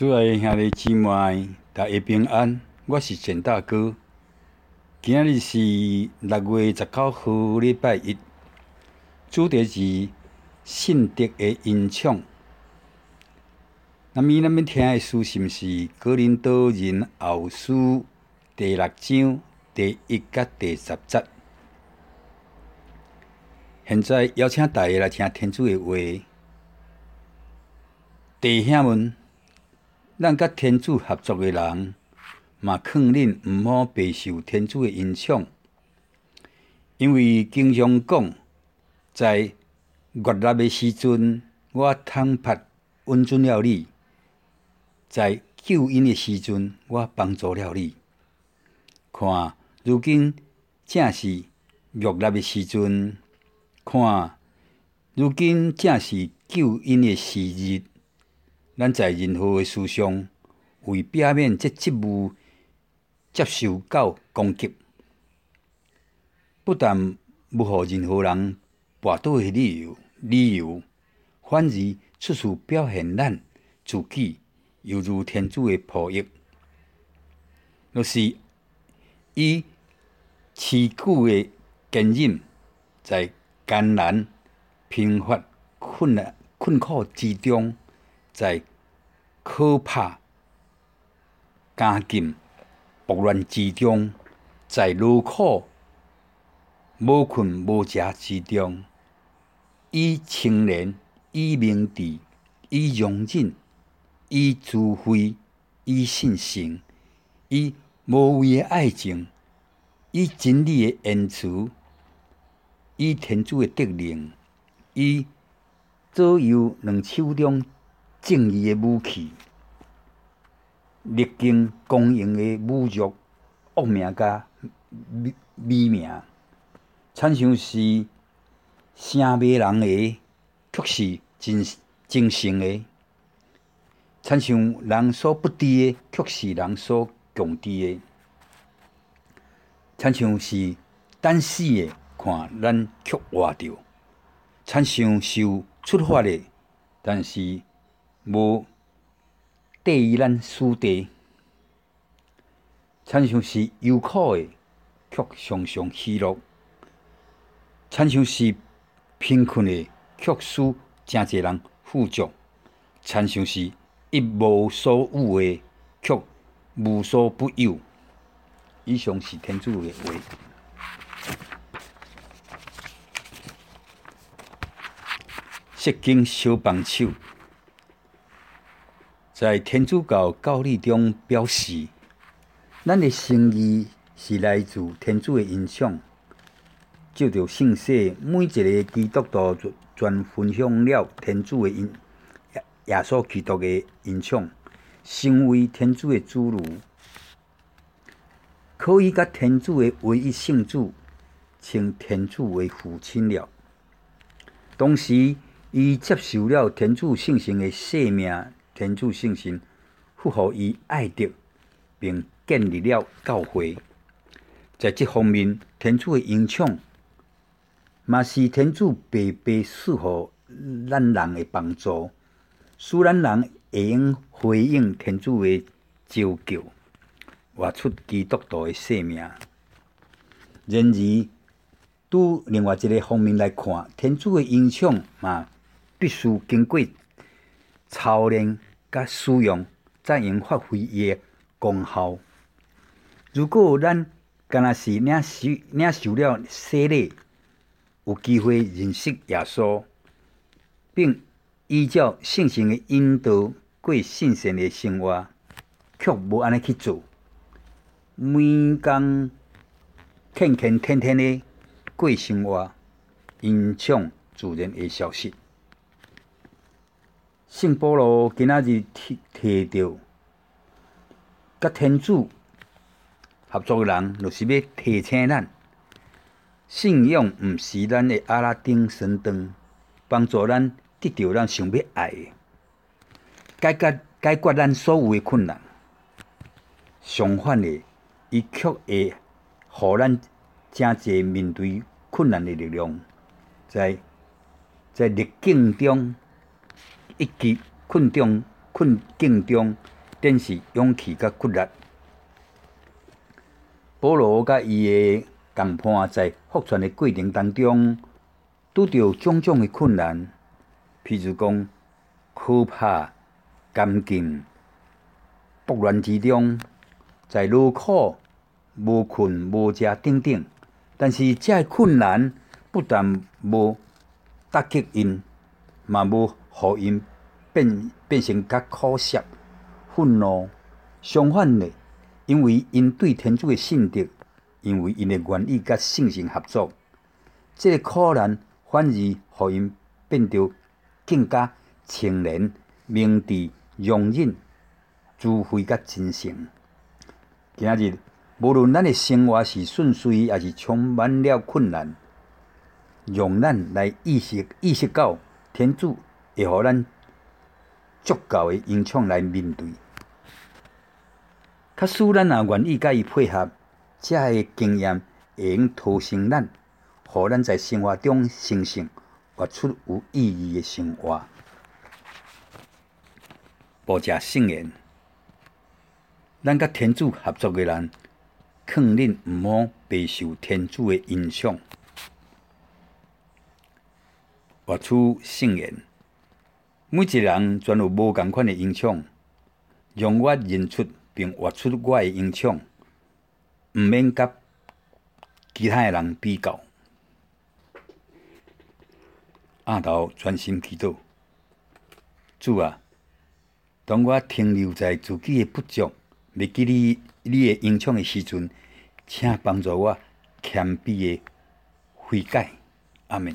主爱兄弟姊妹，大家平安。我是简大哥。今日是六月十九号，礼拜一。主题是信德的吟唱。那么，咱们听的书是毋是《哥林多人后书》第六章第一甲第十节。现在邀请大家来听天主的话。弟兄们，咱甲天主合作的人，嘛劝恁毋好白受天主的影响，因为经常讲，在悦纳的时阵，我坦白温准了你；在救恩的时阵，我帮助了你。看，如今正是悦纳的时阵；看，如今正是救恩的时日。咱在任何诶事上，为避免即职务接受到攻击，不但无互任何人驳倒诶理由，理由，反而处处表现咱自己犹如天主诶仆役，就是以持久诶坚忍，在艰难、贫乏、困难、困苦之中，在可怕、监禁、暴乱之中，在劳苦、无困无食之中，以清廉、以明智、以容忍、以智慧、以信心、以无畏的爱情、以真理的言辞、以天主的德能、以左右两手中。正义的武器，历经光荣的侮辱、恶名甲美名，亲像是圣迷人的，却是真真圣的；亲像人所不知的，却是人所共知的；亲像是等死的，看咱却活着；亲像受处罚的，但是。无对于咱死地，亲像是忧苦的，却常常喜乐；亲像是贫困的，却使真侪人富足；亲像是一无所有的，却无所不有。以上是天主的话。释经小帮手。在天主教教理中表示，咱的生意是来自天主的恩宠，借着圣洗，每一个基督徒全分享了天主的恩，耶稣基督的影响，成为天主的子女，可以甲天主的唯一圣子称天主为父亲了。同时，伊接受了天主圣神的生命。天主圣神赋予伊爱德，并建立了教会。在这方面，天主的恩宠，嘛是天主白白赐予咱人的帮助，使咱人会用回应天主的召叫，活出基督徒的生命。然而，拄另外一个方面来看，天主的恩宠嘛，必须经过操练。甲使用，才能发挥伊个功效。如果咱干那是领受领受了洗礼，有机会认识耶稣，并依照圣神的引导过圣善的生活，却无安尼去做，每工勤勤恳恳的过生活，恩宠自然会消失。圣保罗今仔日提提到，甲天主合作的人，就是要提醒咱，信仰毋是咱的阿拉丁神灯，帮助咱得到咱想要爱的，解决解决咱所有的困难。相反的，伊却会互咱真侪面对困难的力量，在在逆境中。一级困中困境中展示勇气甲骨力。保罗甲伊个同伴在复传诶过程当中，拄着种种诶困难，譬如讲可怕、监禁、暴乱之中，在劳苦、无困、无食等等。但是，这困难不但无打击因，嘛无互因变变成较苦涩、愤怒。相反的，因为因对天主的信德，因为因的愿意甲信心合作，这个苦难反而互因变得更加清廉、明智、容忍、智慧甲真诚。今日，无论咱的生活是顺遂，还是充满了困难，让咱来意识意识到天主会予咱足够的英勇来面对。假使咱也愿意甲伊配合，这个经验会用托生咱，予咱在生活中成，活出有意义的生活。报谢圣言，咱甲天主合作的人。劝恁毋好白受天主的影响，活出圣言。每一个人全有无共款的影响，让我认出并活出我的影响，毋免甲其他的人比较。暗头专心祈祷，主啊，当我停留在自己的不足，未记你你的影响的时阵，请帮助我谦卑的悔改，阿门。